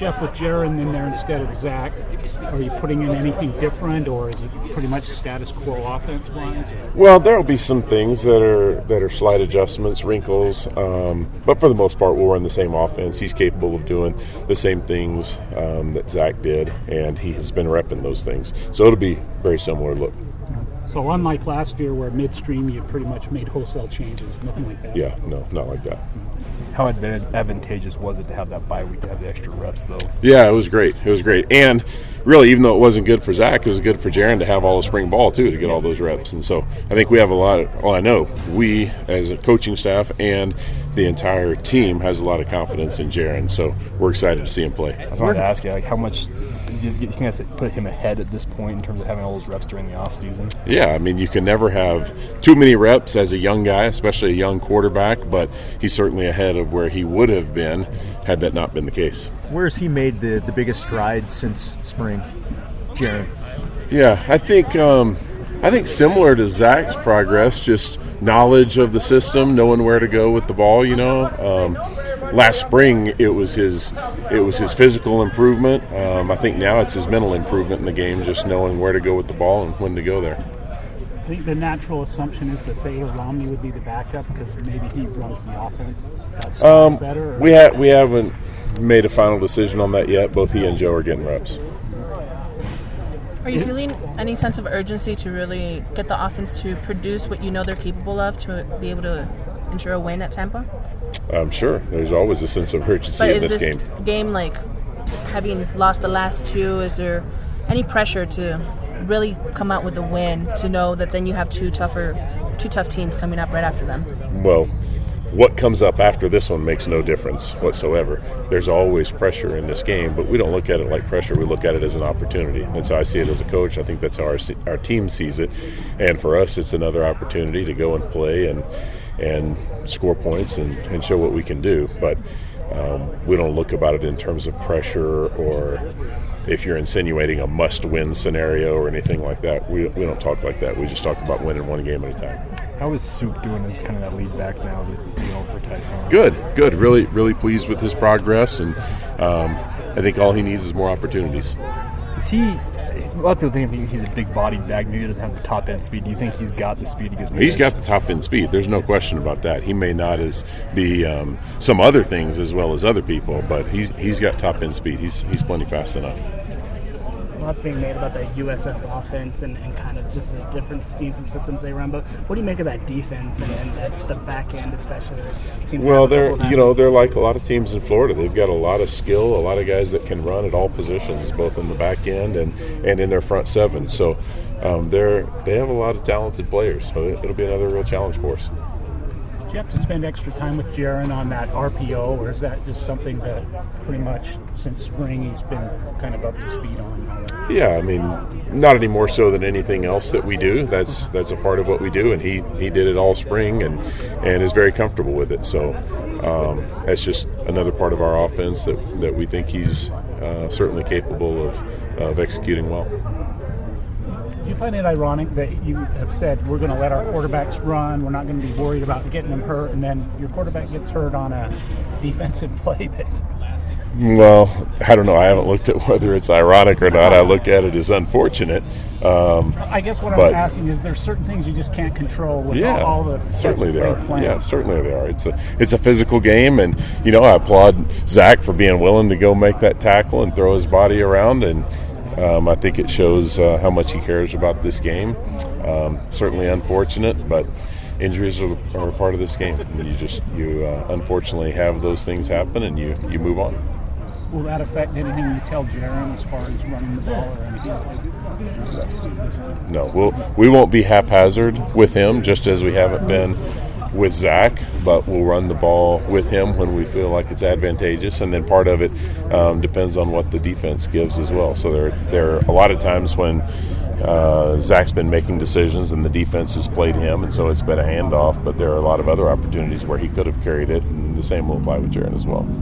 Jeff, with Jaren in there instead of Zach, are you putting in anything different, or is it pretty much status quo offense wise? Well, there will be some things that are that are slight adjustments, wrinkles, um, but for the most part, we'll run the same offense. He's capable of doing the same things um, that Zach did, and he has been repping those things. So it'll be very similar look. So unlike last year, where midstream you pretty much made wholesale changes, nothing like that. Yeah, no, not like that. How advantageous was it to have that bye week to have the extra reps, though? Yeah, it was great. It was great, and really, even though it wasn't good for Zach, it was good for Jaren to have all the spring ball too to get all those reps. And so I think we have a lot. Of, well, I know we as a coaching staff and the entire team has a lot of confidence in Jaren. So we're excited to see him play. I was wanted to ask you, like, how much you, you think that's put him ahead at this point in terms of having all those reps during the off season? Yeah, I mean, you can never have too many reps as a young guy, especially a young quarterback. But he's certainly ahead of where he would have been had that not been the case. Where has he made the the biggest strides since spring, Jaren? Yeah, I think. Um, I think similar to Zach's progress, just knowledge of the system, knowing where to go with the ball. You know, um, last spring it was his it was his physical improvement. Um, I think now it's his mental improvement in the game, just knowing where to go with the ball and when to go there. I think the natural assumption is that Baylor Romney would be the backup because maybe he runs the offense um, better. Or? We ha- we haven't made a final decision on that yet. Both he and Joe are getting reps. Are you feeling any sense of urgency to really get the offense to produce what you know they're capable of to be able to ensure a win at Tampa? I'm sure. There's always a sense of urgency but in this, this game. Game like having lost the last two, is there any pressure to really come out with a win to know that then you have two tougher, two tough teams coming up right after them? Well, what comes up after this one makes no difference whatsoever. There's always pressure in this game, but we don't look at it like pressure. We look at it as an opportunity. And so I see it as a coach. I think that's how our, our team sees it. And for us, it's another opportunity to go and play and and score points and, and show what we can do. But um, we don't look about it in terms of pressure or if you're insinuating a must-win scenario or anything like that. We, we don't talk like that. We just talk about winning one game at a time. How is Soup doing as kind of that lead back now that, you know, for Ty'Son? Good, good. Really, really pleased with his progress, and um, I think all he needs is more opportunities. Is he? A lot of people think he's a big bodied bag. Maybe he doesn't have the top end speed. Do you think he's got the speed to get? He's got the top end speed. There's no question about that. He may not as be um, some other things as well as other people, but he's he's got top end speed. He's he's plenty fast enough being made about the USF offense and, and kind of just the different schemes and systems they run. But what do you make of that defense and, and that, the back end, especially? well, they're you know they're like a lot of teams in Florida. They've got a lot of skill, a lot of guys that can run at all positions, both in the back end and and in their front seven. So um, they're they have a lot of talented players. So it'll be another real challenge for us. Do you have to spend extra time with Jaren on that RPO, or is that just something that pretty much since spring he's been kind of up to speed on? Yeah, I mean, not any more so than anything else that we do. That's that's a part of what we do, and he he did it all spring and and is very comfortable with it. So um, that's just another part of our offense that that we think he's uh, certainly capable of of executing well find it ironic that you have said we're going to let our quarterbacks run, we're not going to be worried about getting them hurt, and then your quarterback gets hurt on a defensive play, basically? Well, I don't know. I haven't looked at whether it's ironic or not. I look at it as unfortunate. Um, I guess what but, I'm asking is, there's certain things you just can't control. With yeah, all, all the certainly they are. Plans. Yeah, certainly they are. It's a it's a physical game, and you know I applaud Zach for being willing to go make that tackle and throw his body around and um, I think it shows uh, how much he cares about this game. Um, certainly unfortunate, but injuries are, are, a part of this game. And you just you uh, unfortunately have those things happen, and you you move on. Will that affect anything you tell Jaren as far as running the ball or anything? Like that? No, we'll, we won't be haphazard with him, just as we haven't been with Zach, but we'll run the ball with him when we feel like it's advantageous. And then part of it um, depends on what the defense gives as well. So there, there are a lot of times when uh, Zach's been making decisions and the defense has played him, and so it's been a handoff. But there are a lot of other opportunities where he could have carried it, and the same will apply with Jaren as well.